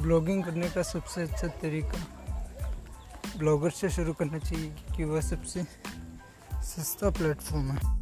Blogging करने का सबसे अच्छा तरीका ब्लॉगर से शुरू करना चाहिए, क्योंकि वह सबसे सस्ता प्लेटफॉर्म है।